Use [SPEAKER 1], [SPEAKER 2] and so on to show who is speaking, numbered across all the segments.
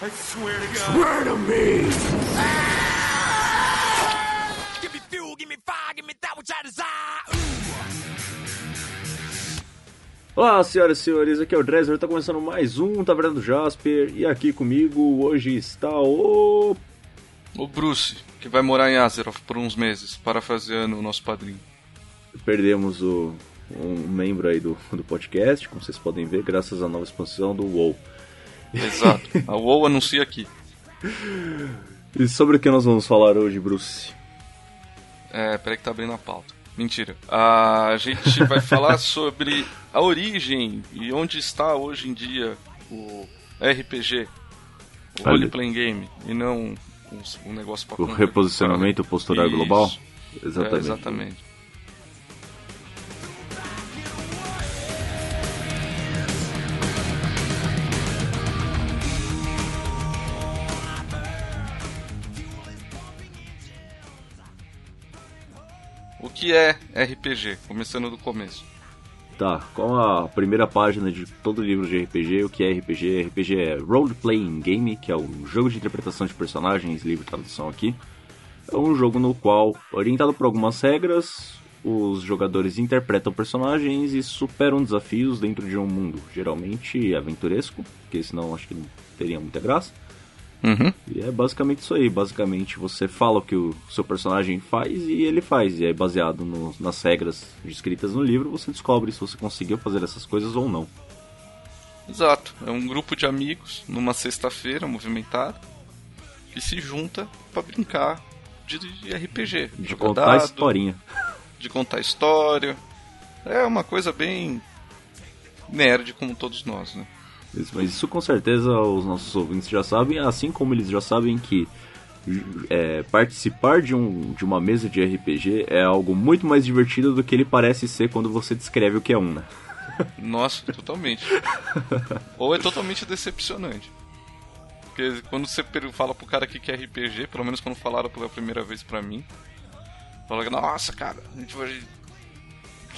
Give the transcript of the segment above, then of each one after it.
[SPEAKER 1] I swear to God.
[SPEAKER 2] Swear to me!
[SPEAKER 1] Give me fuel, give me fire, give me that which I desire.
[SPEAKER 3] Olá, senhoras e senhores, aqui é o Dresser, está começando mais um Taverna do Jasper e aqui comigo hoje está o.
[SPEAKER 4] O Bruce, que vai morar em Azeroth por uns meses, parafraseando o nosso padrinho.
[SPEAKER 3] Perdemos o, um membro aí do, do podcast, como vocês podem ver, graças à nova expansão do WoW.
[SPEAKER 4] Exato. A WoW anuncia aqui.
[SPEAKER 3] E sobre o que nós vamos falar hoje, Bruce?
[SPEAKER 4] É, peraí que tá abrindo a pauta. Mentira. A gente vai falar sobre a origem e onde está hoje em dia o RPG, o role playing game, e não um, um negócio pra
[SPEAKER 3] O reposicionamento postural
[SPEAKER 4] Isso.
[SPEAKER 3] global?
[SPEAKER 4] É,
[SPEAKER 3] Exatamente.
[SPEAKER 4] Que é RPG? Começando do começo.
[SPEAKER 3] Tá, com a primeira página de todo livro de RPG, o que é RPG? RPG é Role Playing Game, que é um jogo de interpretação de personagens, livre tradução aqui. É um jogo no qual, orientado por algumas regras, os jogadores interpretam personagens e superam desafios dentro de um mundo, geralmente aventuresco, porque senão acho que não teria muita graça.
[SPEAKER 4] Uhum.
[SPEAKER 3] E é basicamente isso aí. Basicamente você fala o que o seu personagem faz e ele faz. E aí, baseado no- nas regras descritas no livro, você descobre se você conseguiu fazer essas coisas ou não.
[SPEAKER 4] Exato. É um grupo de amigos numa sexta-feira movimentada que se junta pra brincar de, de RPG.
[SPEAKER 3] De
[SPEAKER 4] Jogar
[SPEAKER 3] contar
[SPEAKER 4] dado,
[SPEAKER 3] historinha.
[SPEAKER 4] De contar história. É uma coisa bem nerd como todos nós, né?
[SPEAKER 3] Mas isso com certeza os nossos ouvintes já sabem, assim como eles já sabem que é, participar de, um, de uma mesa de RPG é algo muito mais divertido do que ele parece ser quando você descreve o que é um, né?
[SPEAKER 4] Nossa, totalmente. Ou é totalmente decepcionante. Porque quando você fala pro cara que quer RPG, pelo menos quando falaram pela primeira vez pra mim, fala, nossa, cara, a gente vai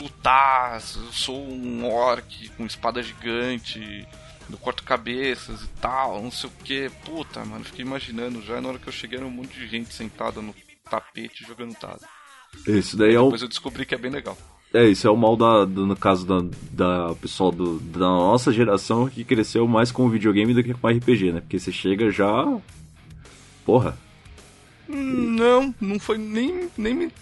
[SPEAKER 4] lutar, eu sou um orc com espada gigante, eu corto cabeças e tal, não sei o que. Puta, mano, fiquei imaginando já na hora que eu cheguei era um monte de gente sentada no tapete jogando dado.
[SPEAKER 3] Isso daí é o,
[SPEAKER 4] Depois eu descobri que é bem legal.
[SPEAKER 3] É, isso é o mal da, do- no caso da, da pessoal do, da nossa geração que cresceu mais com videogame do que com RPG, né? Porque você chega já. Porra.
[SPEAKER 4] Não, não foi nem nem me-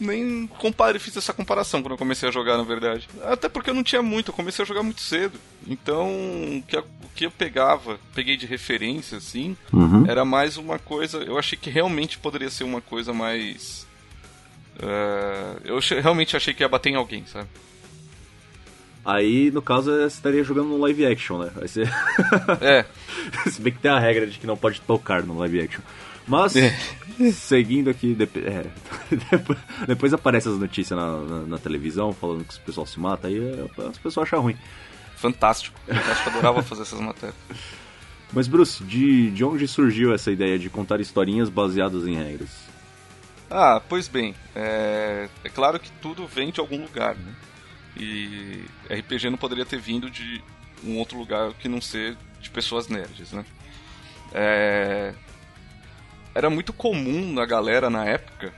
[SPEAKER 4] nem compare, fiz essa comparação quando eu comecei a jogar, na verdade. Até porque eu não tinha muito, eu comecei a jogar muito cedo. Então, o que, eu- o que eu pegava, peguei de referência assim,
[SPEAKER 3] Uhum.
[SPEAKER 4] era mais uma coisa, eu achei que realmente poderia ser uma coisa mais é, eu realmente achei que ia bater em alguém, sabe?
[SPEAKER 3] Aí, no caso, você estaria jogando no live action, né? Aí você.
[SPEAKER 4] É,
[SPEAKER 3] Se bem que tem a regra de que não pode tocar no live action. Mas,
[SPEAKER 4] É.
[SPEAKER 3] seguindo aqui, dep- é, depois, depois aparece as notícias na, na- na televisão falando que o pessoal se mata, aí é, as pessoas acham ruim.
[SPEAKER 4] fantástico. Fantástico, eu adorava fazer essas matérias.
[SPEAKER 3] Mas, Bruce, de, de onde surgiu essa ideia de contar historinhas baseadas em regras?
[SPEAKER 4] Ah, pois bem, é, é claro que tudo vem de algum lugar, né? E RPG não poderia ter vindo de um outro lugar que não ser de pessoas nerds, né? É, era muito comum na galera na época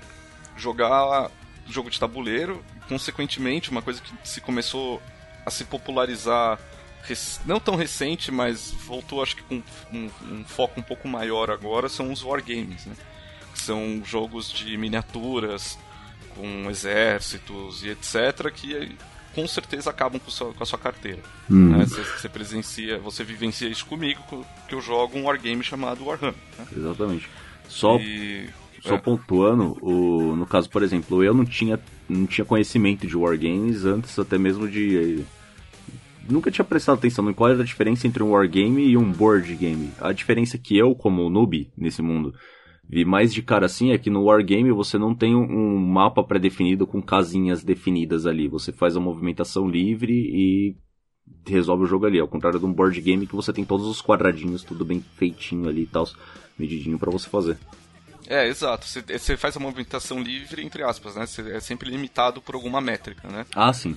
[SPEAKER 4] jogar jogo de tabuleiro, e, consequentemente, uma coisa que se começou a se popularizar não tão recente, mas voltou acho que com um, um foco um pouco maior agora, são os wargames, né? que são jogos de miniaturas com exércitos e etc que com certeza acabam com, sua- com a sua carteira.
[SPEAKER 3] Hum.
[SPEAKER 4] né? Você, você presencia, você vivencia isso comigo, co- que eu jogo um wargame chamado Warhammer. né?
[SPEAKER 3] Exatamente. Só,
[SPEAKER 4] E,
[SPEAKER 3] só
[SPEAKER 4] é.
[SPEAKER 3] pontuando, o, no caso, por exemplo, eu não tinha, não tinha conhecimento de wargames antes até mesmo de. Nunca tinha prestado atenção em qual era a diferença entre um wargame e um board game. A diferença que eu, como noob nesse mundo, vi mais de cara assim é que no wargame você não tem um- um mapa pré-definido com casinhas definidas ali. Você faz a movimentação livre e resolve o jogo ali. Ao contrário de um board game que você tem todos os quadradinhos, tudo bem feitinho ali e tal, medidinho pra você fazer.
[SPEAKER 4] É, exato. Você, faz a movimentação livre, entre aspas, né? Você é sempre limitado por alguma métrica, né?
[SPEAKER 3] Ah, sim.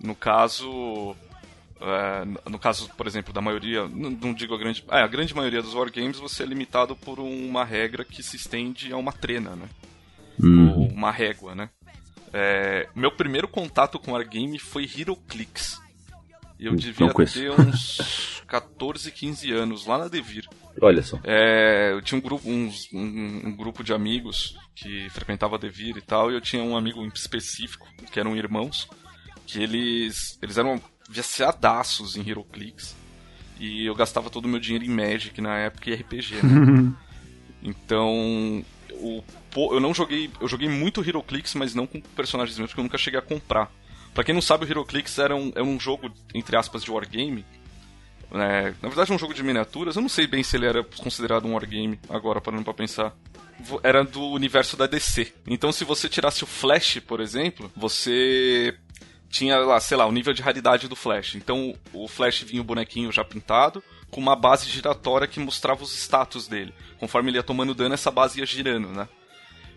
[SPEAKER 4] No caso, é, no caso, por exemplo, da maioria, não, não digo a grande, é, a grande maioria dos wargames, você é limitado por uma regra que se estende a uma trena, né?
[SPEAKER 3] Uhum.
[SPEAKER 4] Ou uma régua, né? É, meu primeiro contato com wargame foi HeroClix. E eu
[SPEAKER 3] Hum,
[SPEAKER 4] devia ter uns 14, 15 anos, lá na Devir.
[SPEAKER 3] Olha só.
[SPEAKER 4] É, eu tinha um grupo, uns- um, um grupo de amigos que frequentava a Devir e tal, e eu tinha um amigo em específico, que eram irmãos, que eles, eles eram viciadaços em HeroClix, e eu gastava todo o meu dinheiro em Magic na época e RPG, né? Então, o, eu não joguei, eu joguei muito HeroClix, mas não com personagens meus, porque eu nunca cheguei a comprar. Pra quem não sabe, o HeroClix era um, era um jogo, entre aspas, de wargame, é, na verdade, é um jogo de miniaturas. Eu não sei bem se ele era considerado um wargame, agora parando pra pensar. Era do universo da DC. Então, se você tirasse o Flash, por exemplo, você tinha lá, sei lá, o nível de raridade do Flash. Então, o Flash vinha o bonequinho já pintado, com uma base giratória que mostrava os status dele. Conforme ele ia tomando dano, essa base ia girando, né?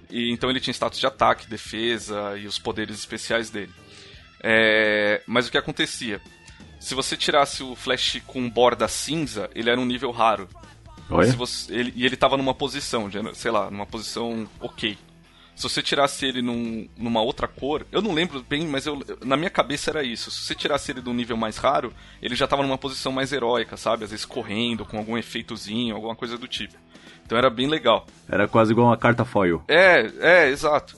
[SPEAKER 4] E, então ele tinha status de ataque, defesa e os poderes especiais dele. É, mas o que acontecia? Se você tirasse o Flash com borda cinza, ele era um nível raro.
[SPEAKER 3] Olha.
[SPEAKER 4] Se você- ele- e ele tava numa posição, sei lá, numa posição ok. Se você tirasse ele num- numa outra cor, eu não lembro bem, mas eu, na minha cabeça era isso. Se você tirasse ele de um nível mais raro, ele já tava numa posição mais heróica, sabe? Às vezes correndo, com algum efeitozinho, alguma coisa do tipo. Então era bem legal.
[SPEAKER 3] Era quase igual uma carta foil.
[SPEAKER 4] É, é, exato.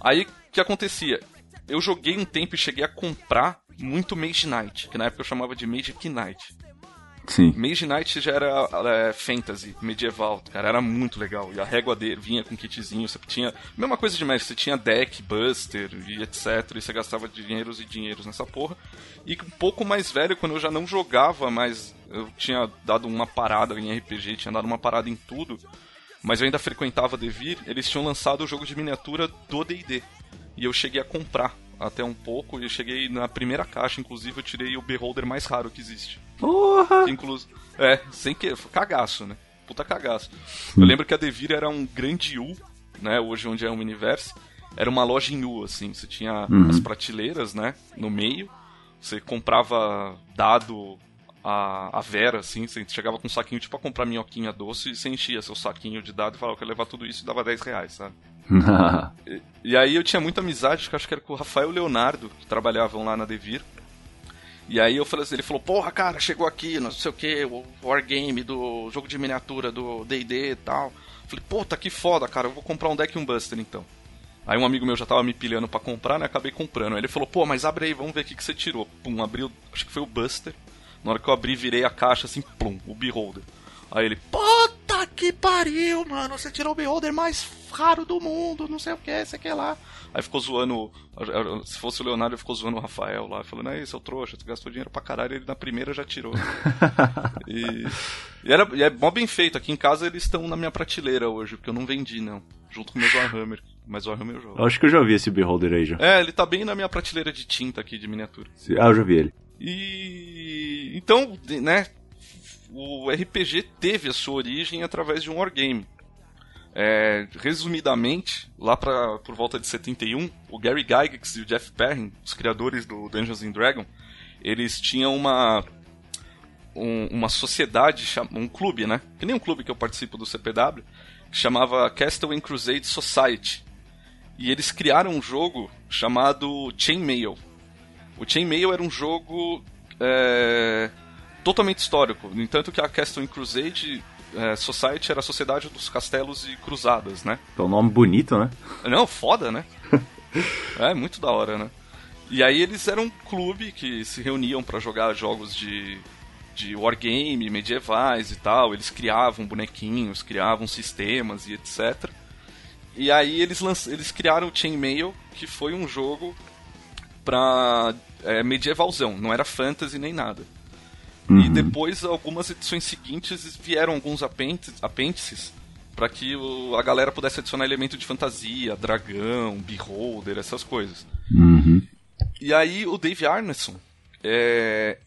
[SPEAKER 4] Aí o que acontecia? Eu joguei um tempo e cheguei a comprar muito Mage Knight, que na época eu chamava de Magic Knight.
[SPEAKER 3] Sim.
[SPEAKER 4] Mage Knight já era é, fantasy, medieval, cara, era muito legal. E a régua dele vinha com kitzinho, você tinha. Mesma coisa de Magic, você tinha deck, buster e etc. E você gastava dinheiros e dinheiros nessa porra. E um pouco mais velho, quando eu já não jogava, mas eu tinha dado uma parada em RPG, tinha dado uma parada em tudo. Mas eu ainda frequentava Devir, eles tinham lançado o jogo de miniatura do DD. E eu cheguei a comprar até um pouco, e eu cheguei na primeira caixa, inclusive eu tirei o Beholder mais raro que existe.
[SPEAKER 3] Porra!
[SPEAKER 4] Inclu... É, sem que. foi Cagaço, né? Puta cagaço. Eu lembro que a Devir era um grande U, né? Hoje onde é o Universe. Era uma loja em U, assim. Você tinha
[SPEAKER 3] Uhum.
[SPEAKER 4] as prateleiras, né? No meio. Você comprava dado a, a Vera, assim. Você chegava com um saquinho tipo pra comprar minhoquinha doce e você enchia seu saquinho de dado e falava que eu ia levar tudo isso e dava 10 reais, sabe? E aí eu tinha muita amizade, acho que era com o Rafael Leonardo, que trabalhavam lá na Devir. E aí eu falei assim, ele falou, porra, cara, chegou aqui, não sei o que, o Wargame do jogo de miniatura do D&D e tal. Falei, puta, que foda, cara, eu vou comprar um deck e um Buster então. Aí um amigo meu já tava me pilhando pra comprar, né, acabei comprando. Aí ele falou, pô, mas abre aí, vamos ver o que, que você tirou. Pum, abriu, acho que foi o Buster. Na hora que eu abri, virei a caixa assim, plum, o Beholder. Aí ele, puta que pariu, mano, você tirou o Beholder mais raro do mundo, não sei o que, sei o que lá. Aí ficou zoando, se fosse o Leonardo, ele ficou zoando o Rafael lá, falando, é isso, seu trouxa, tu gastou dinheiro pra caralho, ele na primeira já tirou. e, e, era, e é mó bem feito, aqui em casa eles estão na minha prateleira hoje, porque eu não vendi, não, junto com o meu Warhammer, mas Warhammer eu jogo.
[SPEAKER 3] Eu acho que eu já vi esse Beholder aí já.
[SPEAKER 4] É, ele tá bem na minha prateleira de tinta aqui, de miniatura.
[SPEAKER 3] Ah, eu já vi ele.
[SPEAKER 4] E então, né, o RPG teve a sua origem através de um wargame. É, resumidamente, lá pra, por volta de 71, o Gary Gygax e o Jeff Perrin, os criadores do Dungeons and Dragons, eles tinham uma um- uma sociedade, um clube, né? Que nem um clube que eu participo do CPW, que chamava Castle and Crusade Society. E eles criaram um jogo chamado Chainmail. O Chainmail era um jogo é, totalmente histórico. No entanto que a Castle Crusade é, Society era a Sociedade dos Castelos e Cruzadas, né?
[SPEAKER 3] É um nome bonito, né?
[SPEAKER 4] Não, foda, né? é, muito da hora, né? E aí eles eram um clube que se reuniam pra jogar jogos de, de wargame, medievais e tal. Eles criavam bonequinhos, criavam sistemas e etc. E aí eles, lanç... eles criaram o Chainmail, que foi um jogo pra é, medievalzão, não era fantasy nem nada. E depois, algumas edições seguintes, vieram alguns apêndices, apêndices para que o- a galera pudesse adicionar elemento de fantasia, dragão, beholder, essas coisas.
[SPEAKER 3] Uhum.
[SPEAKER 4] E aí o Dave Arneson, é,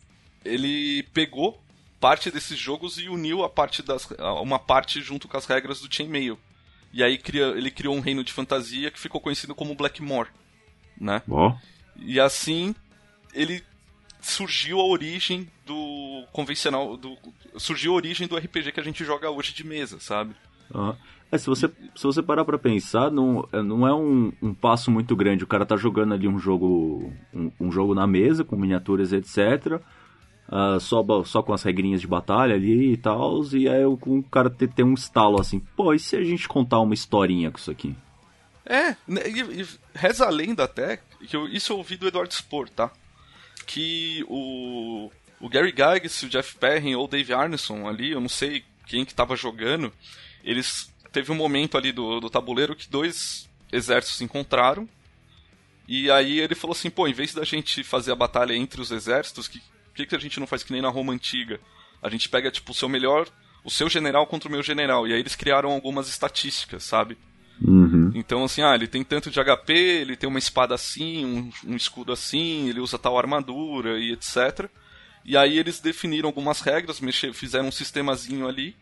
[SPEAKER 4] ele pegou parte desses jogos e uniu a parte das, uma parte junto com as regras do Chainmail. E aí cria, ele criou um reino de fantasia que ficou conhecido como Blackmore, né?
[SPEAKER 3] Ó.
[SPEAKER 4] E assim ele surgiu a origem do convencional, do, surgiu a origem do RPG que a gente joga hoje de mesa, sabe?
[SPEAKER 3] Uhum. É, se você, se você parar pra pensar, não, é, não é um, um, passo muito grande. O cara tá jogando ali um jogo um, um jogo na mesa, com miniaturas, etc. Uh, ah, só, só com as regrinhas de batalha ali e tal. E aí o, o cara ter, ter um estalo assim, pô, e se a gente contar uma historinha com isso aqui?
[SPEAKER 4] É, né, e, e reza a lenda até, que eu, isso eu ouvi do Eduardo Spor, tá? Que o, o Gary Gygax, o Jeff Perrin ou o Dave Arneson ali, eu não sei quem que tava jogando, eles teve um momento ali do, do tabuleiro que dois exércitos se encontraram. E aí ele falou assim, pô, em vez da gente fazer a batalha entre os exércitos, que que, que a gente não faz que nem na Roma antiga? A gente pega, tipo, o seu melhor, o seu general contra o meu general. E aí eles criaram algumas estatísticas, sabe?
[SPEAKER 3] Uhum.
[SPEAKER 4] Então, assim, ah, ele tem tanto de HP, ele tem uma espada assim, um, um escudo assim, ele usa tal armadura e etc. E aí eles definiram algumas regras, mexer, fizeram um sistemazinho ali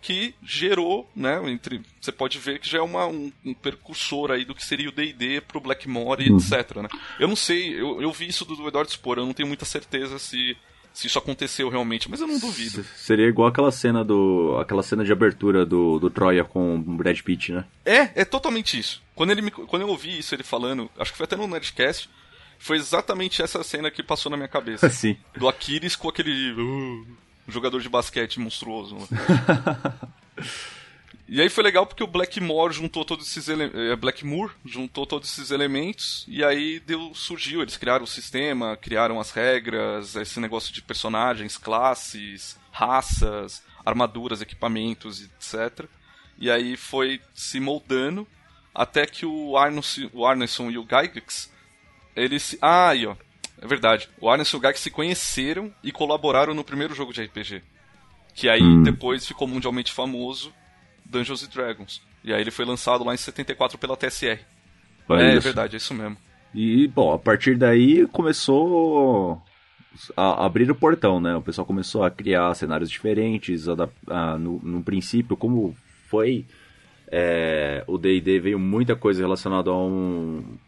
[SPEAKER 4] que gerou, né, entre, você pode ver que já é uma, um, um percursor aí do que seria o D&D pro Blackmore e uhum. etc, né. Eu não sei, eu, eu vi isso do, do Eduardo Spor, eu não tenho muita certeza se, se isso aconteceu realmente, mas eu não duvido.
[SPEAKER 3] Seria igual aquela cena do aquela cena de abertura do, do Troia com o Brad Pitt, né?
[SPEAKER 4] É, é totalmente isso. Quando, ele me, quando eu ouvi isso ele falando, acho que foi até no Nerdcast, foi exatamente essa cena que passou na minha cabeça.
[SPEAKER 3] Sim.
[SPEAKER 4] Do Aquiles com aquele... Uh, jogador de basquete monstruoso. E aí foi legal porque o Blackmore juntou todos esses é, Blackmoor juntou todos esses elementos e aí deu surgiu, eles criaram o sistema, criaram as regras, esse negócio de personagens, classes, raças, armaduras, equipamentos, etc. E aí foi se moldando até que o Arneson, o Arneson e o Gygax eles ah, aí ó, é verdade. O Arnes e o Gak se conheceram e colaboraram no primeiro jogo de RPG. Que aí hum. depois ficou mundialmente famoso Dungeons Dragons. E aí ele foi lançado lá em 74 pela TSR. é, é verdade, é isso mesmo.
[SPEAKER 3] E, bom, a partir daí começou a abrir o portão, né? O pessoal começou a criar cenários diferentes. A, a, no, no princípio, como foi é, o D&D veio muita coisa relacionada a um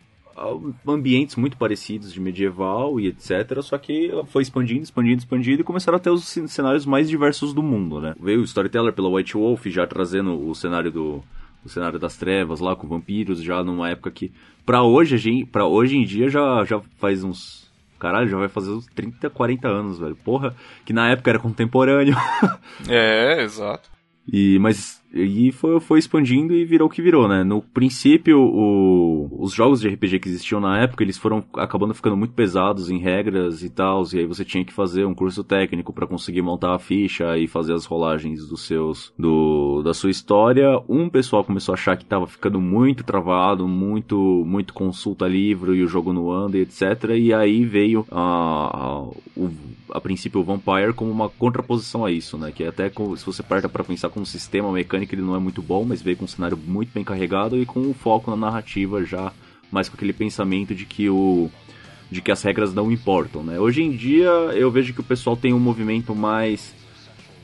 [SPEAKER 3] ambientes muito parecidos de medieval e etc. Só que foi expandindo, expandindo, expandindo e começaram a ter os cenários mais diversos do mundo, né? Veio o Storyteller pela White Wolf já trazendo o cenário do o cenário das trevas lá com vampiros já numa época que para hoje para hoje em dia já já faz uns Caralho, já vai fazer uns 30, 40 anos, velho. Porra, que na época era contemporâneo.
[SPEAKER 4] é, exato.
[SPEAKER 3] E, mas e foi, foi expandindo e virou o que virou, né? No princípio, o, os jogos de RPG que existiam na época, eles foram acabando ficando muito pesados em regras e tal, e aí você tinha que fazer um curso técnico para conseguir montar a ficha e fazer as rolagens dos seus do da sua história. Um pessoal começou a achar que tava ficando muito travado, muito muito consulta livro e o jogo não anda etc. E aí veio a, a, o, a princípio o Vampire como uma contraposição a isso, né? Que até se você parta para pensar como sistema mecânico ele não é muito bom, mas veio com um cenário muito bem carregado e com um foco na narrativa já, mais com aquele pensamento de que o de que as regras não importam, né? Hoje em dia eu vejo que o pessoal tem um movimento mais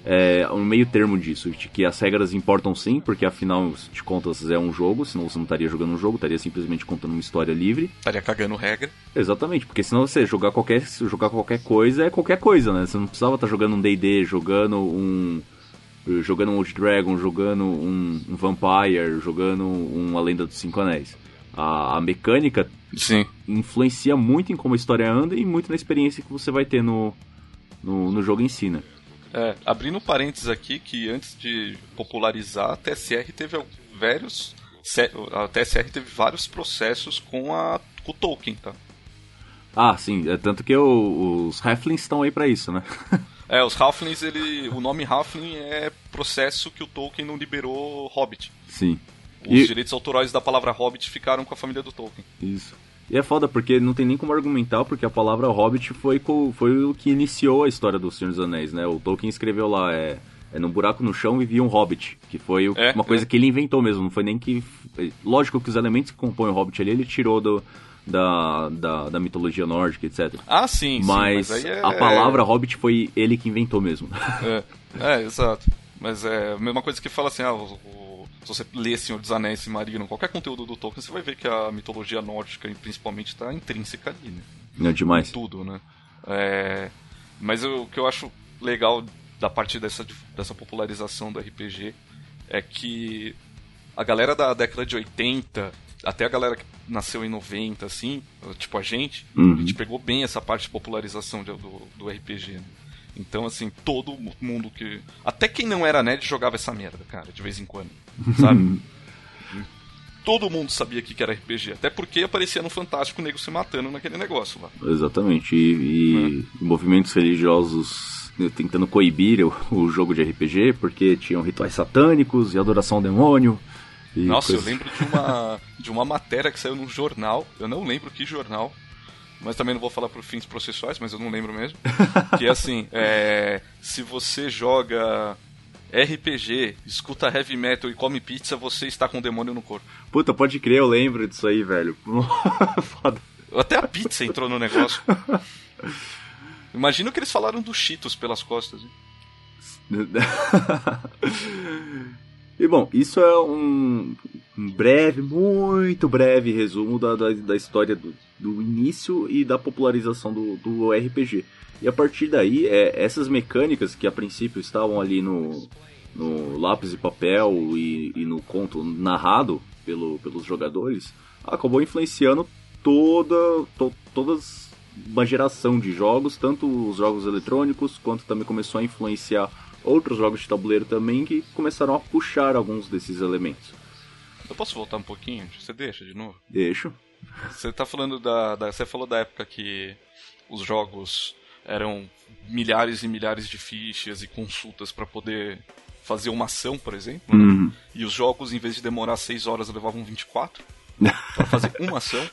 [SPEAKER 3] é, um meio termo disso, de que as regras importam sim, porque afinal de contas é um jogo, senão você não estaria jogando um jogo, estaria simplesmente contando uma história livre.
[SPEAKER 4] Estaria cagando regra.
[SPEAKER 3] Exatamente, porque senão você jogar qualquer, jogar qualquer coisa é qualquer coisa, né? Você não precisava estar jogando um D&D, jogando um jogando um Old Dragon, jogando um, um Vampire, jogando um A Lenda dos Cinco Anéis. A, a mecânica
[SPEAKER 4] Sim.
[SPEAKER 3] influencia muito em como a história anda e muito na experiência que você vai ter no, no, no jogo em si, né?
[SPEAKER 4] É, abrindo parênteses aqui, que antes de popularizar, a TSR teve vários. A TSR teve vários processos com, a, com o Tolkien, tá?
[SPEAKER 3] Ah, sim, é tanto que o, os Halflings estão aí para isso, né?
[SPEAKER 4] É, os Halflings, ele, o nome Halfling é processo que o Tolkien não liberou Hobbit.
[SPEAKER 3] Sim.
[SPEAKER 4] Os e... direitos autorais da palavra Hobbit ficaram com a família do Tolkien.
[SPEAKER 3] Isso. E é foda, porque não tem nem como argumentar, porque a palavra Hobbit foi, foi o que iniciou a história do Senhor dos Anéis, né? O Tolkien escreveu lá, é, é num buraco no chão vivia um Hobbit, que foi é, uma coisa é. que ele inventou mesmo, não foi nem que... Lógico que os elementos que compõem o Hobbit ali, ele tirou do, da, da, da, mitologia nórdica, etc.
[SPEAKER 4] Ah, sim,
[SPEAKER 3] mas,
[SPEAKER 4] sim, mas
[SPEAKER 3] é... a palavra Hobbit foi ele que inventou mesmo.
[SPEAKER 4] É, é exato. Mas é a mesma coisa que fala assim, ah, o, se você lê Senhor dos Anéis e Marino, qualquer conteúdo do Tolkien, você vai ver que a mitologia nórdica, principalmente, está intrínseca ali, né?
[SPEAKER 3] Não, demais.
[SPEAKER 4] Tudo, né? É, mas eu, o que eu acho legal da parte dessa, dessa popularização do RPG é que a galera da década de 80, até a galera que nasceu em 90, assim, tipo a gente,
[SPEAKER 3] Uhum.
[SPEAKER 4] a gente pegou bem essa parte de popularização do, do RPG. né? Então, assim, todo mundo que. Até quem não era nerd jogava essa merda, cara, de vez em quando. Sabe? todo mundo sabia que era RPG. Até porque aparecia no Fantástico o nego se matando naquele negócio lá.
[SPEAKER 3] Exatamente. E, e movimentos religiosos né, tentando coibir o, o jogo de RPG, porque tinham rituais satânicos e adoração ao demônio. e
[SPEAKER 4] Nossa, eu
[SPEAKER 3] coisas-
[SPEAKER 4] lembro de uma, de uma matéria que saiu num jornal, eu não lembro que jornal, mas também não vou falar por fins processuais, mas eu não lembro mesmo. que é assim, é, se você joga RPG, escuta heavy metal e come pizza, você está com o demônio no corpo.
[SPEAKER 3] Puta, pode crer, eu lembro disso aí, velho. Foda.
[SPEAKER 4] Até a pizza entrou no negócio. Imagina o que eles falaram dos Cheetos pelas costas. hein?
[SPEAKER 3] e bom, isso é um, um breve, muito breve resumo da, da, da história do, do início e da popularização do, do RPG. E a partir daí, é, essas mecânicas que a princípio estavam ali no, no lápis e papel e, e no conto narrado pelo, pelos jogadores, acabou influenciando toda, to, todas uma geração de jogos, tanto os jogos eletrônicos, quanto também começou a influenciar outros jogos de tabuleiro também que começaram a puxar alguns desses elementos.
[SPEAKER 4] Eu posso voltar um pouquinho? Você deixa de novo?
[SPEAKER 3] Deixo.
[SPEAKER 4] Você tá falando da, da- Você falou da época que os jogos eram milhares e milhares de fichas e consultas para poder fazer uma ação, por exemplo. né?
[SPEAKER 3] Uhum.
[SPEAKER 4] E os jogos, em vez de demorar 6 horas, levavam 24 para fazer uma ação.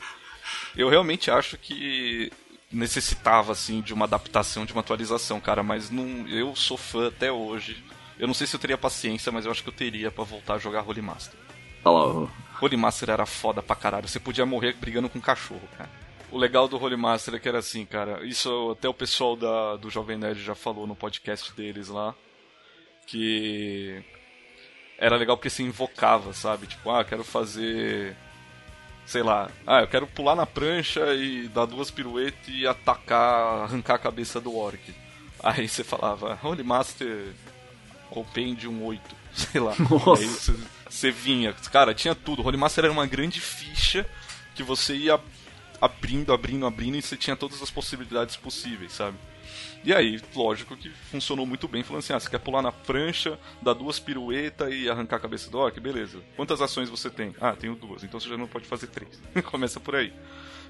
[SPEAKER 4] Eu realmente acho que necessitava assim de uma adaptação, de uma atualização, cara, mas não, eu sou fã até hoje. Eu não sei se eu teria paciência, mas eu acho que eu teria para voltar a jogar Holy Master.
[SPEAKER 3] Olha lá, ó.
[SPEAKER 4] Holy Master era foda pra caralho. Você podia morrer brigando com um cachorro, cara. O legal do Holy Master é que era assim, cara. Isso até o pessoal da, do Jovem Nerd já falou no podcast deles lá. Que era legal porque se invocava, sabe? Tipo, ah, quero fazer. Sei lá. Ah, eu quero pular na prancha e dar duas piruetas e atacar, arrancar a cabeça do orc. Aí você falava, Holy Master Compendium 8, sei lá.
[SPEAKER 3] Nossa.
[SPEAKER 4] Aí você, você vinha. Cara, tinha tudo. Holy Master era uma grande ficha que você ia abrindo, abrindo, abrindo e você tinha todas as possibilidades possíveis, sabe? E aí, lógico que funcionou muito bem, falando assim, ah, você quer pular na prancha, dar duas piruetas e arrancar a cabeça do orc? Beleza. Quantas ações você tem? Ah, tenho duas, então você já não pode fazer três. Começa por aí.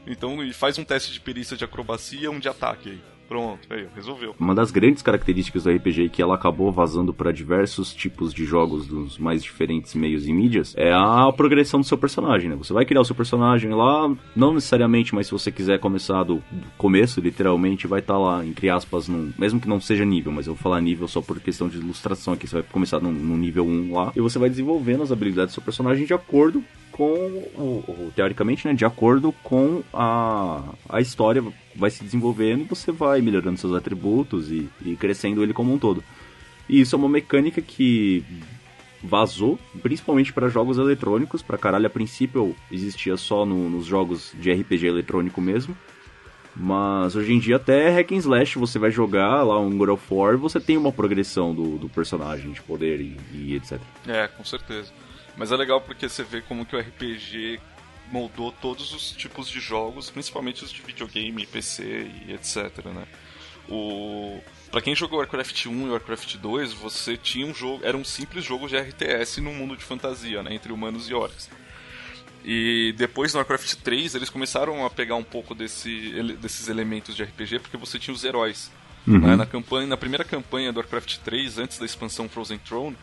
[SPEAKER 4] Então, e faz um teste de perícia de acrobacia, um de ataque aí. Pronto, aí, resolveu.
[SPEAKER 3] Uma das grandes características do RPG que ela acabou vazando para diversos tipos de jogos dos mais diferentes meios e mídias é a progressão do seu personagem, né? Você vai criar o seu personagem lá, não necessariamente, mas se você quiser começar do do começo, literalmente, vai estar lá, entre aspas, num, mesmo que não seja nível, mas eu vou falar nível só por questão de ilustração aqui, você vai começar num nível 1 lá, e você vai desenvolvendo as habilidades do seu personagem de acordo com o, teoricamente, né, de acordo com a, a história vai se desenvolvendo e você vai melhorando seus atributos e, e crescendo ele como um todo. E isso é uma mecânica que vazou, principalmente para jogos eletrônicos, pra caralho, a princípio existia só no- nos jogos de RPG eletrônico mesmo. Mas hoje em dia até hack and slash você vai jogar lá um God of War, você tem uma progressão do, do personagem de poder e, e etc.
[SPEAKER 4] É, com certeza. Mas é legal porque você vê como que o RPG moldou todos os tipos de jogos, principalmente os de videogame, PC e etc, né? O para quem jogou Warcraft 1 e Warcraft 2, você tinha um jogo, era um simples jogo de RTS num mundo de fantasia, né, entre humanos e orcs. E depois no Warcraft 3 eles começaram a pegar um pouco desse, desses elementos de RPG porque você tinha os heróis. né? Na campanha, na primeira campanha do Warcraft 3, antes da expansão Frozen Throne,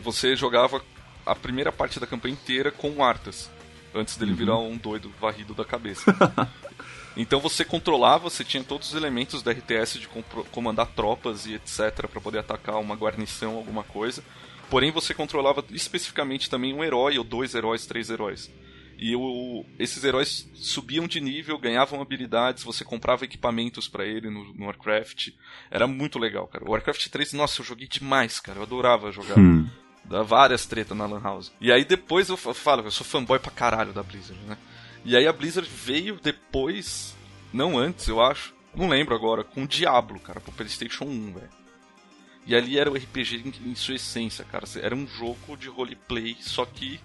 [SPEAKER 4] você jogava a primeira parte da campanha inteira com o Arthas, antes dele virar um doido varrido da cabeça. então você controlava, você tinha todos os elementos da RTS de comandar tropas e etc para poder atacar uma guarnição, alguma coisa. Porém você controlava especificamente também um herói ou dois heróis, três heróis. E o- esses heróis subiam de nível, ganhavam habilidades, você comprava equipamentos pra ele no, no Warcraft. Era muito legal, cara. O Warcraft 3, nossa, eu joguei demais, cara. Eu adorava jogar. Dá várias tretas na Lan House. E aí depois eu fa- falo, eu sou fanboy pra caralho da Blizzard, né? E aí a Blizzard veio depois não antes, eu acho, não lembro agora, com Diablo, cara, pro PlayStation 1, velho. E ali era o RPG em, em, sua essência, cara. Era um jogo de roleplay, só que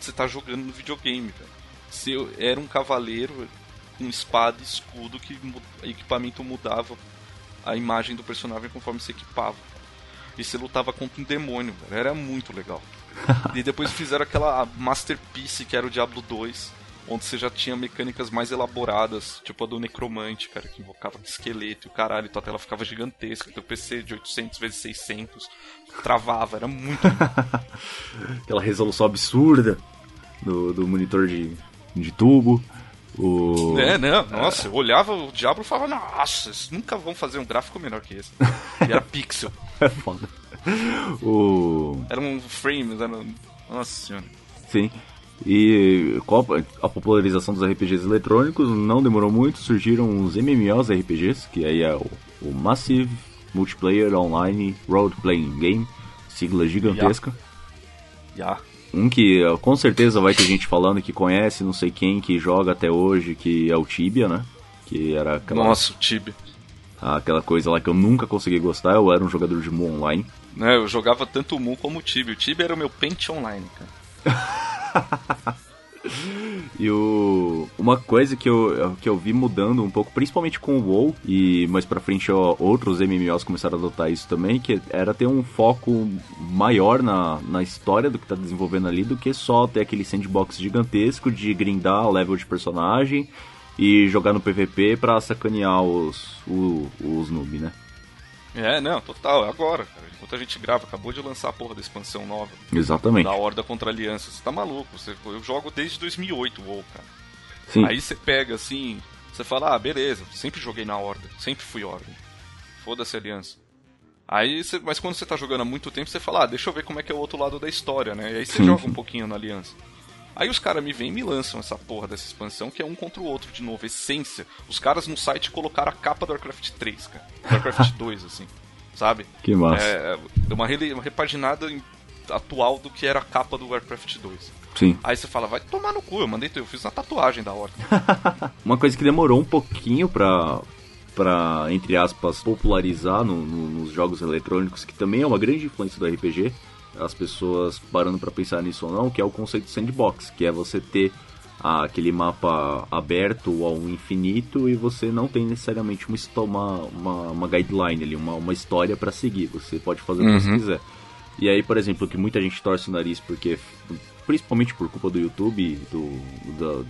[SPEAKER 4] você tá jogando no videogame, velho. Era um cavaleiro com espada e escudo que o equipamento mudava a imagem do personagem conforme se equipava. E você lutava contra um demônio, velho. Era muito legal. e depois fizeram aquela Masterpiece que era o Diablo 2 onde você já tinha mecânicas mais elaboradas, tipo a do Necromante, cara, que invocava esqueleto e o caralho, tua tela ficava gigantesca, teu PC de 800 vezes 600 travava, era muito.
[SPEAKER 3] Aquela resolução absurda do, do monitor de, de tubo. O...
[SPEAKER 4] É, não, nossa, eu olhava o Diablo e falava, nossa, nunca vão fazer um gráfico melhor que esse. E era pixel.
[SPEAKER 3] É foda. O...
[SPEAKER 4] Era um frame, era... nossa senhora.
[SPEAKER 3] Sim. E a popularização dos RPGs eletrônicos não demorou muito, surgiram os MMOs RPGs, que aí é o, o Massive Multiplayer Online Role Playing Game, sigla gigantesca.
[SPEAKER 4] Yeah. Yeah.
[SPEAKER 3] Um que com certeza vai ter gente falando que conhece, não sei quem, que joga até hoje, que é o Tibia, né? Que era aquela...
[SPEAKER 4] Nossa, o Tibia.
[SPEAKER 3] Aquela coisa lá que eu nunca consegui gostar, eu era um jogador de Mu online.
[SPEAKER 4] É, eu jogava tanto o Mu como o Tibia. O Tibia era o meu Paint online, cara.
[SPEAKER 3] e o, uma coisa que eu, que eu vi mudando um pouco, principalmente com o WoW, e mais pra frente ó, outros MMOs começaram a adotar isso também, que era ter um foco maior na, na história do que tá desenvolvendo ali, do que só ter aquele sandbox gigantesco de grindar level de personagem e jogar no PVP pra sacanear os, os, os noob, né?
[SPEAKER 4] É, não, total, é agora, cara. Enquanto a gente grava, acabou de lançar a porra da expansão nova.
[SPEAKER 3] Exatamente.
[SPEAKER 4] Da Horda contra a Aliança. Você tá maluco? Você, eu jogo desde 2008 o WoW, cara.
[SPEAKER 3] Sim.
[SPEAKER 4] Aí você pega assim, você fala, ah, beleza, sempre joguei na Horda, sempre fui Horda. Foda-se a Aliança. Aí você, mas quando você tá jogando há muito tempo, você fala, ah, deixa eu ver como é que é o outro lado da história, né? E aí você sim, joga um pouquinho na Aliança. Aí os caras me vêm e me lançam essa porra dessa expansão que é um contra o outro de novo, essência. Os caras no site colocaram a capa do Warcraft 3, cara. Warcraft 2, assim sabe?
[SPEAKER 3] Que massa.
[SPEAKER 4] É, é uma, uma repaginada atual do que era a capa do Warcraft 2.
[SPEAKER 3] Sim.
[SPEAKER 4] Aí você fala, vai tomar no cu, eu mandei, eu fiz uma tatuagem da hora.
[SPEAKER 3] uma coisa que demorou um pouquinho pra, pra entre aspas, popularizar no, no, nos jogos eletrônicos, que também é uma grande influência do RPG, as pessoas parando para pensar nisso ou não, que é o conceito de sandbox, que é você ter aquele mapa aberto ao infinito e você não tem necessariamente uma, uma, uma guideline ali, uma, uma história para seguir. Você pode fazer o que você uhum. quiser. E aí, por exemplo, que muita gente torce o nariz porque, principalmente por culpa do YouTube, do, da,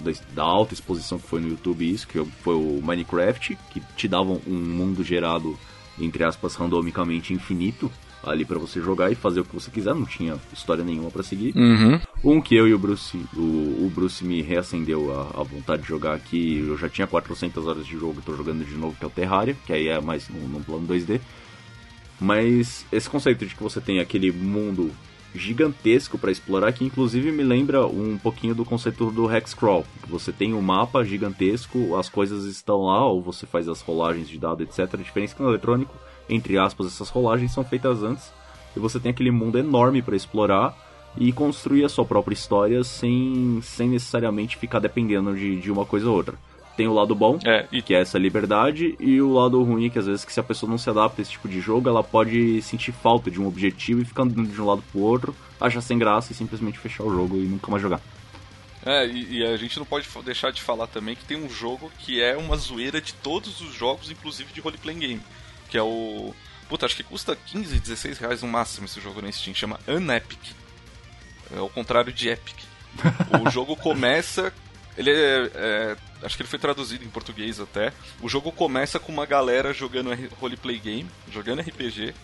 [SPEAKER 3] da, da, alta exposição que foi no YouTube, isso, que foi o Minecraft, que te dava um mundo gerado, entre aspas, randomicamente infinito ali para você jogar e fazer o que você quiser, não tinha história nenhuma para seguir.
[SPEAKER 4] Uhum.
[SPEAKER 3] Um que eu e o Bruce, o, o Bruce me reacendeu a, a, vontade de jogar aqui, eu já tinha 400 horas de jogo, tô jogando de novo, que é o Terraria, que aí é mais num, num plano 2D. Mas esse conceito de que você tem aquele mundo gigantesco para explorar, que inclusive me lembra um pouquinho do conceito do Hexcrawl. Você tem um mapa gigantesco, as coisas estão lá, ou você faz as rolagens de dado, etc. A diferença é que no eletrônico entre aspas, essas rolagens são feitas antes e você tem aquele mundo enorme para explorar e construir a sua própria história sem, sem necessariamente ficar dependendo de, de uma coisa ou outra. Tem o lado bom,
[SPEAKER 4] é, e...
[SPEAKER 3] que é essa liberdade, e o lado ruim, que às vezes que se a pessoa não se adapta a esse tipo de jogo, ela pode sentir falta de um objetivo e ficar andando de um lado pro outro, achar sem graça e simplesmente fechar o jogo e nunca mais jogar.
[SPEAKER 4] É, e, e, a gente não pode deixar de falar também que tem um jogo que é uma zoeira de todos os jogos, inclusive de roleplay game que é o. Puta, acho que custa 15, 16 reais no máximo esse jogo na Steam, chama Unepic. É o contrário de Epic. O jogo começa. Ele é, é, Acho que ele foi traduzido em português até. O jogo começa com uma galera jogando roleplay game, jogando RPG.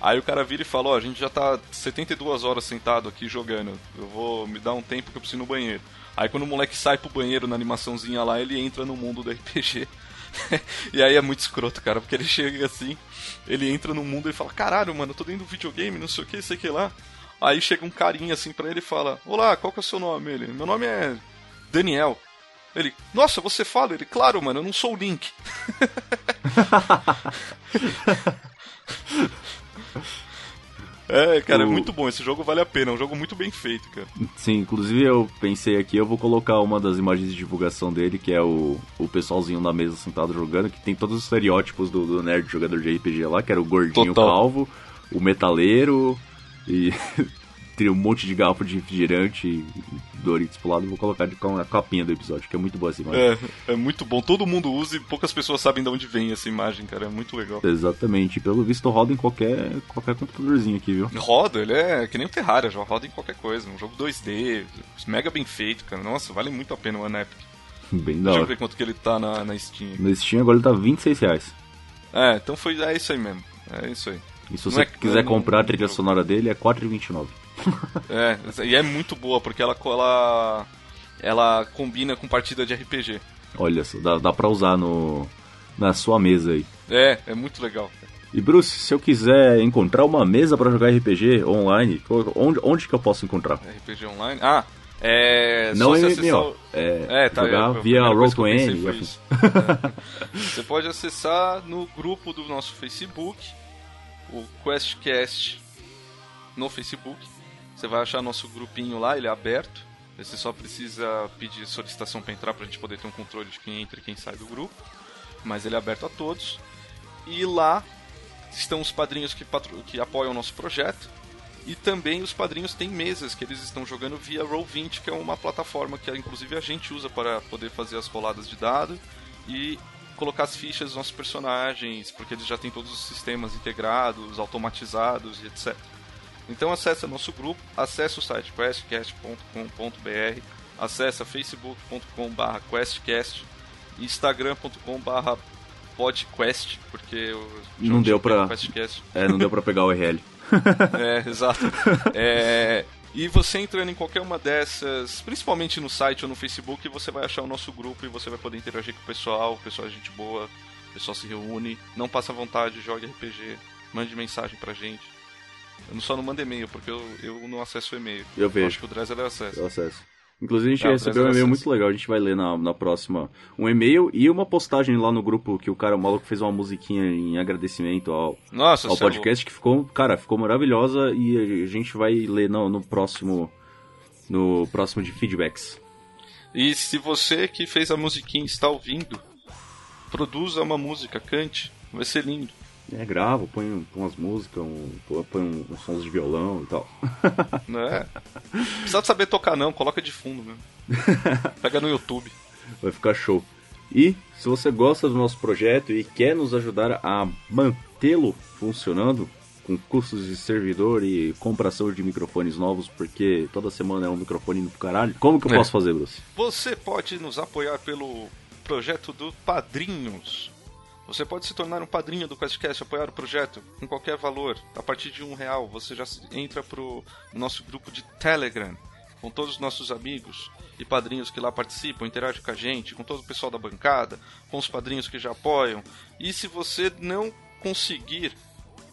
[SPEAKER 4] Aí o cara vira e fala: Ó, oh, a gente já tá 72 horas sentado aqui jogando. Eu vou me dar um tempo que eu preciso ir no banheiro. Aí quando o moleque sai pro banheiro na animaçãozinha lá, ele entra no mundo do RPG e aí é muito escroto, cara, porque ele chega assim, ele entra no mundo e fala: Caralho, mano, eu tô dentro do videogame, não sei o que, sei que lá. Aí chega um carinha assim pra ele e fala: Olá, qual que é o seu nome? Ele: Meu nome é Daniel. Ele: Nossa, você fala? Ele: Claro, mano, eu não sou o Link. É, cara, é
[SPEAKER 3] O-
[SPEAKER 4] muito bom. Esse jogo vale a pena. É um jogo muito bem feito, cara.
[SPEAKER 3] Sim, inclusive eu pensei aqui, eu vou colocar uma das imagens de divulgação dele, que é o, o pessoalzinho na mesa sentado jogando, que tem todos os estereótipos do, do nerd jogador de RPG lá, que era o gordinho
[SPEAKER 4] Total.
[SPEAKER 3] calvo, o metaleiro e tem um monte de garrafa de refrigerante e Doritos pro lado. Vou colocar de a capinha do episódio, que é muito boa essa imagem.
[SPEAKER 4] É, é muito bom. Todo mundo usa e poucas pessoas sabem de onde vem essa imagem, cara. É muito legal.
[SPEAKER 3] Exatamente, pelo visto roda em qualquer, qualquer computadorzinho aqui, viu?
[SPEAKER 4] Roda, ele é que nem o Terraria, já roda em qualquer coisa. Um jogo 2D, mega bem feito, cara. Nossa, vale muito a pena o Unepic.
[SPEAKER 3] Bem da
[SPEAKER 4] Deixa eu ver quanto que ele tá na, na Steam.
[SPEAKER 3] No Steam agora ele tá 26 reais.
[SPEAKER 4] É, então foi, é isso aí mesmo. É isso aí.
[SPEAKER 3] E se
[SPEAKER 4] Não
[SPEAKER 3] você
[SPEAKER 4] é-
[SPEAKER 3] quiser
[SPEAKER 4] não-
[SPEAKER 3] comprar a
[SPEAKER 4] não-
[SPEAKER 3] trilha sonora dele, é 4,29.
[SPEAKER 4] É, e é muito boa, porque ela, ela, ela combina com partida de RPG.
[SPEAKER 3] Olha só, dá, dá pra usar no, na sua mesa aí.
[SPEAKER 4] É, é muito legal.
[SPEAKER 3] E Bruce, se eu quiser encontrar uma mesa pra jogar RPG online, onde, onde que eu posso encontrar?
[SPEAKER 4] RPG online. Ah, é.
[SPEAKER 3] Não é MMO, é,
[SPEAKER 4] É, tá.
[SPEAKER 3] jogar
[SPEAKER 4] a
[SPEAKER 3] via
[SPEAKER 4] primeira coisa que eu pensei
[SPEAKER 3] Roll20 e
[SPEAKER 4] foi
[SPEAKER 3] afins.
[SPEAKER 4] isso. É. Você pode acessar no grupo do nosso Facebook, o QuestCast no Facebook. Você vai achar nosso grupinho lá, ele é aberto. Você só precisa pedir solicitação para entrar pra gente poder ter um controle de quem entra e quem sai do grupo. Mas ele é aberto a todos. E lá estão os padrinhos que, patro... que apoiam o nosso projeto. E também os padrinhos têm mesas que eles estão jogando via Roll20, que é uma plataforma que inclusive a gente usa para poder fazer as roladas de dado e colocar as fichas dos nossos personagens, porque eles já têm todos os sistemas integrados, automatizados e etc. Então acesse nosso grupo, acesse o site questcast.com.br, acesse facebook.com.br questcast, instagram.com.br podcast, porque eu
[SPEAKER 3] Não deu pra-
[SPEAKER 4] Questcast.
[SPEAKER 3] É, não deu pra pegar o URL.
[SPEAKER 4] É, exato. É, e você entrando em qualquer uma dessas, principalmente no site ou no Facebook, você vai achar o nosso grupo e você vai poder interagir com o pessoal. O pessoal é gente boa, o pessoal se reúne. Não passa vontade, jogue RPG, mande mensagem pra gente. Eu não- só não mando e-mail, porque eu, eu não acesso o e-mail.
[SPEAKER 3] Eu vejo.
[SPEAKER 4] acho que o Dresser acessa.
[SPEAKER 3] Eu acesso. Inclusive, a gente
[SPEAKER 4] Ah,
[SPEAKER 3] recebeu um e-mail
[SPEAKER 4] acesso.
[SPEAKER 3] muito legal, a gente vai ler na, na próxima. Um e-mail e uma postagem lá no grupo que o cara o maluco fez uma musiquinha em agradecimento ao,
[SPEAKER 4] Nossa,
[SPEAKER 3] ao
[SPEAKER 4] é
[SPEAKER 3] podcast que ficou, cara, ficou maravilhosa e a gente vai ler no, no próximo no próximo de feedbacks.
[SPEAKER 4] E se você que fez a musiquinha está ouvindo, produza uma música, cante, vai ser lindo.
[SPEAKER 3] É, grava, põe, umas músicas, um, põe, põe um- uns sons de violão e tal.
[SPEAKER 4] Né? Precisa de saber tocar não, coloca de fundo mesmo. Pega no YouTube.
[SPEAKER 3] Vai ficar show. E se você gosta do nosso projeto e quer nos ajudar a mantê-lo funcionando, com custos de servidor e compração de microfones novos, porque toda semana é um microfone indo pro caralho, como que eu
[SPEAKER 4] É.
[SPEAKER 3] posso fazer, Bruce?
[SPEAKER 4] Você pode nos apoiar pelo projeto do Padrinhos. Você pode se tornar um padrinho do QuestCast, apoiar o projeto com qualquer valor. A partir de um real, você já entra pro nosso grupo de Telegram, com todos os nossos amigos e padrinhos que lá participam, interagem com a gente, com todo o pessoal da bancada, com os padrinhos que já apoiam. E se você não conseguir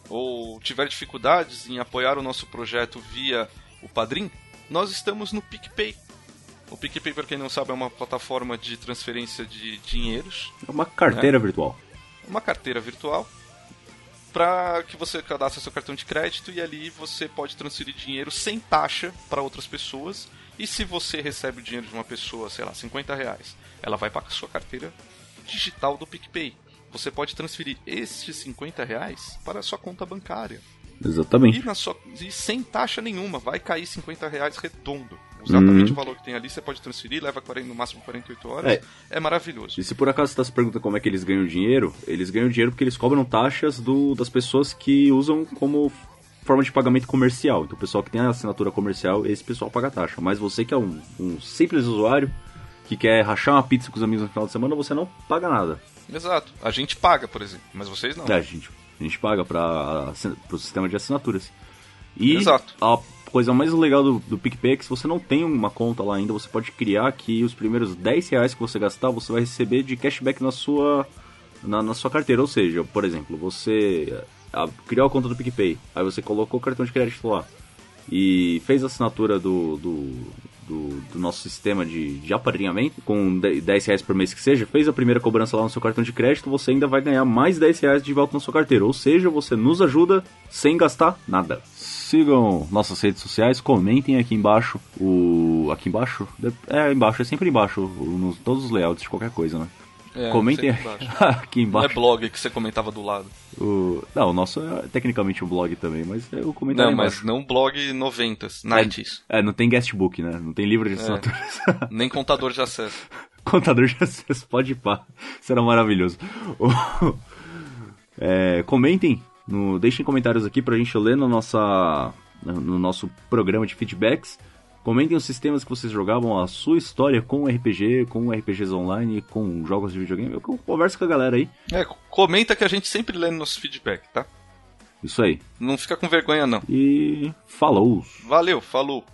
[SPEAKER 4] ou tiver dificuldades em apoiar o nosso projeto via o Padrim, nós estamos no PicPay. O PicPay, para quem não sabe, é uma plataforma de transferência de dinheiros,
[SPEAKER 3] É uma carteira virtual.
[SPEAKER 4] Uma carteira virtual, para que você cadastre seu cartão de crédito e ali você pode transferir dinheiro sem taxa para outras pessoas. E se você recebe o dinheiro de uma pessoa, sei lá, 50 reais, ela vai para a sua carteira digital do PicPay. Você pode transferir estes 50 reais para a sua conta bancária.
[SPEAKER 3] Exatamente.
[SPEAKER 4] E, sua, e sem taxa nenhuma, vai cair 50 reais redondo. Exatamente
[SPEAKER 3] Uhum.
[SPEAKER 4] o valor que tem ali, você pode transferir, leva 40, no máximo 48 horas.
[SPEAKER 3] É.
[SPEAKER 4] É, maravilhoso.
[SPEAKER 3] E se por acaso você está se perguntando como é que eles ganham dinheiro, eles ganham dinheiro porque eles cobram taxas do, das pessoas que usam como forma de pagamento comercial. Então o pessoal que tem a assinatura comercial, esse pessoal paga taxa. Mas você que é um, um simples usuário, que quer rachar uma pizza com os amigos no final de semana, você não paga nada.
[SPEAKER 4] Exato. A gente paga, por exemplo, mas vocês não.
[SPEAKER 3] É, a gente, a gente paga para o sistema de assinaturas. E
[SPEAKER 4] Exato.
[SPEAKER 3] a coisa mais legal do, do PicPay é que se você não tem uma conta lá ainda, você pode criar que os primeiros 10 reais que você gastar, você vai receber de cashback na sua, na, na sua carteira. Ou seja, por exemplo, você ah, criou a conta do PicPay, aí você colocou o cartão de crédito lá e fez a assinatura do, do, do, do nosso sistema de, de apadrinhamento, com 10 reais por mês que seja, fez a primeira cobrança lá no seu cartão de crédito, você ainda vai ganhar mais 10 reais de volta na sua carteira. Ou seja, você nos ajuda sem gastar nada. Sigam nossas redes sociais, comentem aqui embaixo. O. Aqui embaixo? É, embaixo, é sempre embaixo. Nos todos os layouts de qualquer coisa, né?
[SPEAKER 5] É,
[SPEAKER 3] comentem
[SPEAKER 5] sempre embaixo.
[SPEAKER 3] aqui
[SPEAKER 5] Não
[SPEAKER 3] embaixo.
[SPEAKER 5] é blog que você comentava do lado.
[SPEAKER 3] O... Não, o nosso é tecnicamente um blog também, mas eu comentário
[SPEAKER 5] Não, mas não blog 90s, 90s.
[SPEAKER 3] É, não tem guestbook, né? Não tem livro de assinaturas.
[SPEAKER 5] Nem contador de acesso.
[SPEAKER 3] Contador de acesso, pode ir pá. Será maravilhoso. É, comentem, no, deixem comentários aqui pra gente ler no, nossa, no nosso programa de feedbacks. Comentem os sistemas que vocês jogavam, a sua história com RPG, com RPGs online, com jogos de videogame. Eu converso com a galera aí.
[SPEAKER 5] É, comenta que a gente sempre lê no nosso feedback, tá?
[SPEAKER 3] Isso aí.
[SPEAKER 5] Não fica com vergonha, não.
[SPEAKER 3] E falou!
[SPEAKER 5] Valeu, falou.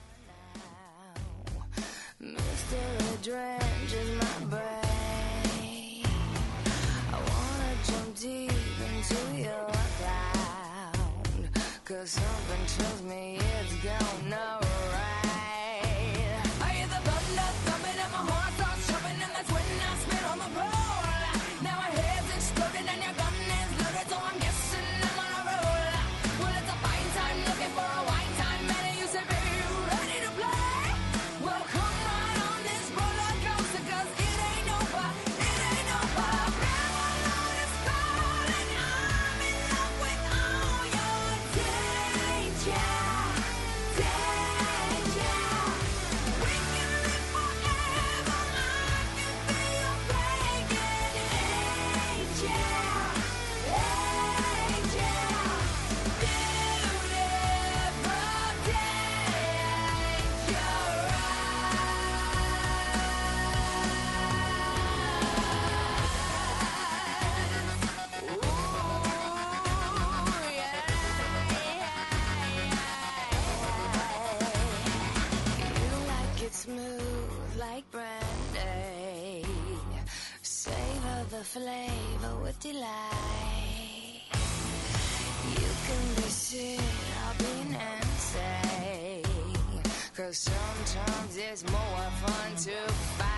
[SPEAKER 6] More fun to fight.